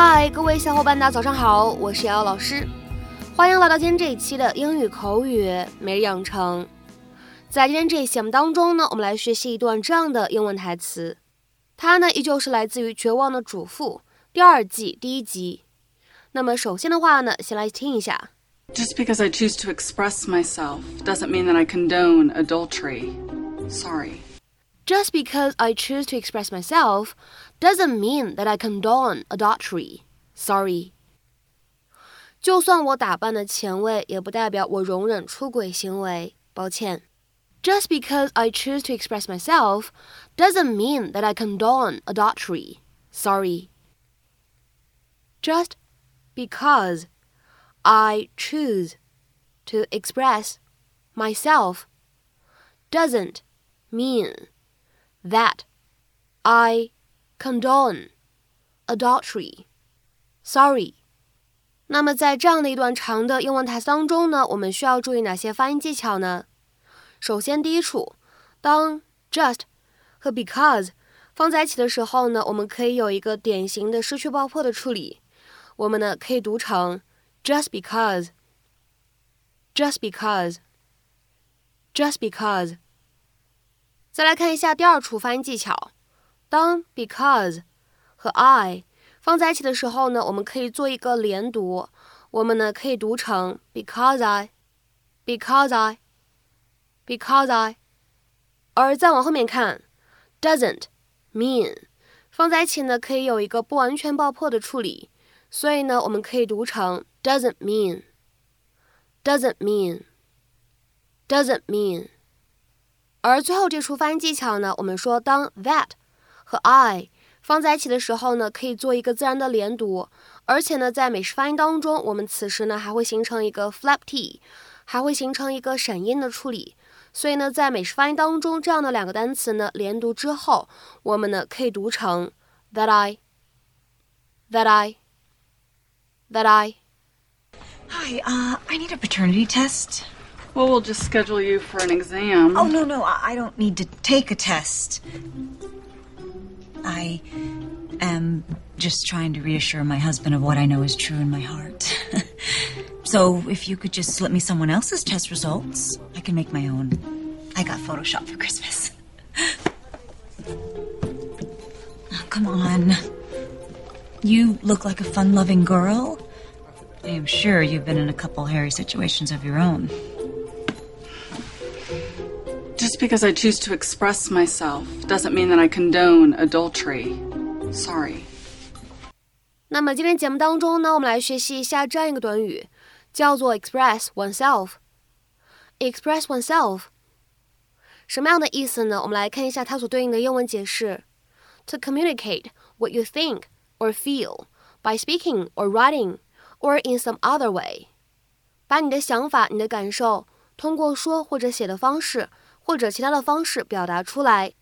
嗨，各位小伙伴，大家早上好，我是瑶瑶老师，欢迎来到今天这一期的英语口语每日养成。在今天这一节目当中呢，我们来学习一段这样的英文台词，它呢依旧是来自于《绝望的主妇》第二季第一集。那么首先的话呢，先来听一下。Just because I choose to express myself doesn't mean that I condone adultery. Sorry. Just because I choose to express myself doesn't mean that I condone adultery. Sorry. 就算我打扮的前卫，也不代表我容忍出轨行为。抱歉。Just because I choose to express myself doesn't mean that I condone adultery. Sorry. Just because I choose to express myself doesn't mean that I condone adultery. Sorry. 那么在这样的一段长的英文台词当中呢，我们需要注意哪些发音技巧呢？首先，第一处，当 just 和 because 放在一起的时候呢，我们可以有一个典型的失去爆破的处理。我们呢可以读成 just because，just because，just because。 再来看一下第二处发音技巧，当 because 和 I 放在一起的时候呢，我们可以做一个连读，我们呢可以读成 because I，because I，because I。而再往后面看，doesn't mean 放在一起呢，可以有一个不完全爆破的处理。所以呢，我们可以读成 doesn't mean, doesn't mean, doesn't mean。而最后这处发音技巧呢，我们说当 that 和 I 放在一起的时候呢，可以做一个自然的连读，而且呢，在美式发音当中，我们此时呢还会形成一个 flap t，还会形成一个闪音的处理。所以呢，在美式发音当中，这样的两个单词呢连读之后，我们呢可以读成 that I, that I。that I. Hi, uh, I need a paternity test. Well, we'll just schedule you for an exam. Oh, no, no, I don't need to take a test. I am just trying to reassure my husband of what I know is true in my heart. so if you could just slip me someone else's test results, I can make my own. I got Photoshop for Christmas. Oh, come on. You look like a fun loving girl. I am sure you've been in a couple hairy situations of your own. Just because I choose to express myself doesn't mean that I condone adultery. Sorry. 那么今天节目当中呢，我们来学习一下这样一个短语，叫做 express oneself。express oneself 什么样的意思呢？我们来看一下它所对应的英文解释：to communicate what you think or feel by speaking or writing or in some other way，把你的想法、你的感受通过说或者写的方式， 或者其他的方式表达出来。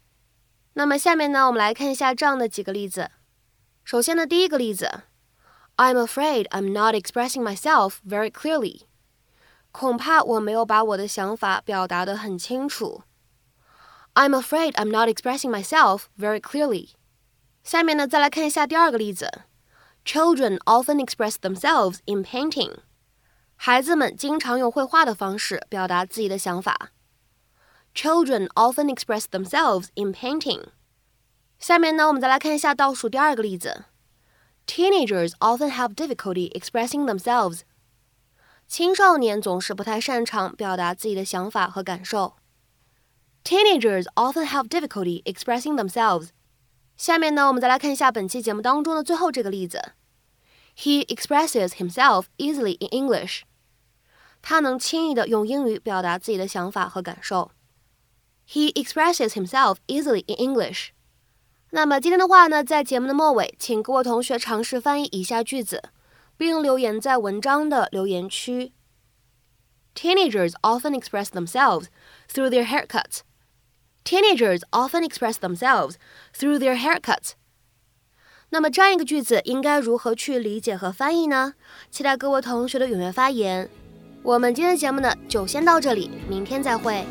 那么下面呢，我们来看一下这样的几个例子。首先呢，第一个例子，I'm afraid I'm not expressing myself very clearly。恐怕我没有把我的想法表达得很清楚。I'm afraid I'm not expressing myself very clearly。下面呢，再来看一下第二个例子，Children often express themselves in painting。孩子们经常用绘画的方式表达自己的想法。Children often express themselves in painting。下面呢，我们再来看一下倒数第二个例子，Teenagers often have difficulty expressing themselves。青少年总是不太擅长表达自己的想法和感受。Teenagers often have difficulty expressing themselves。下面呢，我们再来看一下本期节目当中的最后这个例子。He expresses himself easily in English。他能轻易的用英语表达自己的想法和感受。 He expresses himself easily in English。那么今天的话呢，在节目的末尾，请各位同学尝试翻译以下句子，并留言在文章的留言区。Teenagers often express themselves through their haircuts. Teenagers often express themselves through their haircuts. 那么这样一个句子应该如何去理解和翻译呢？期待各位同学的踊跃发言。我们今天的节目呢就先到这里，明天再会。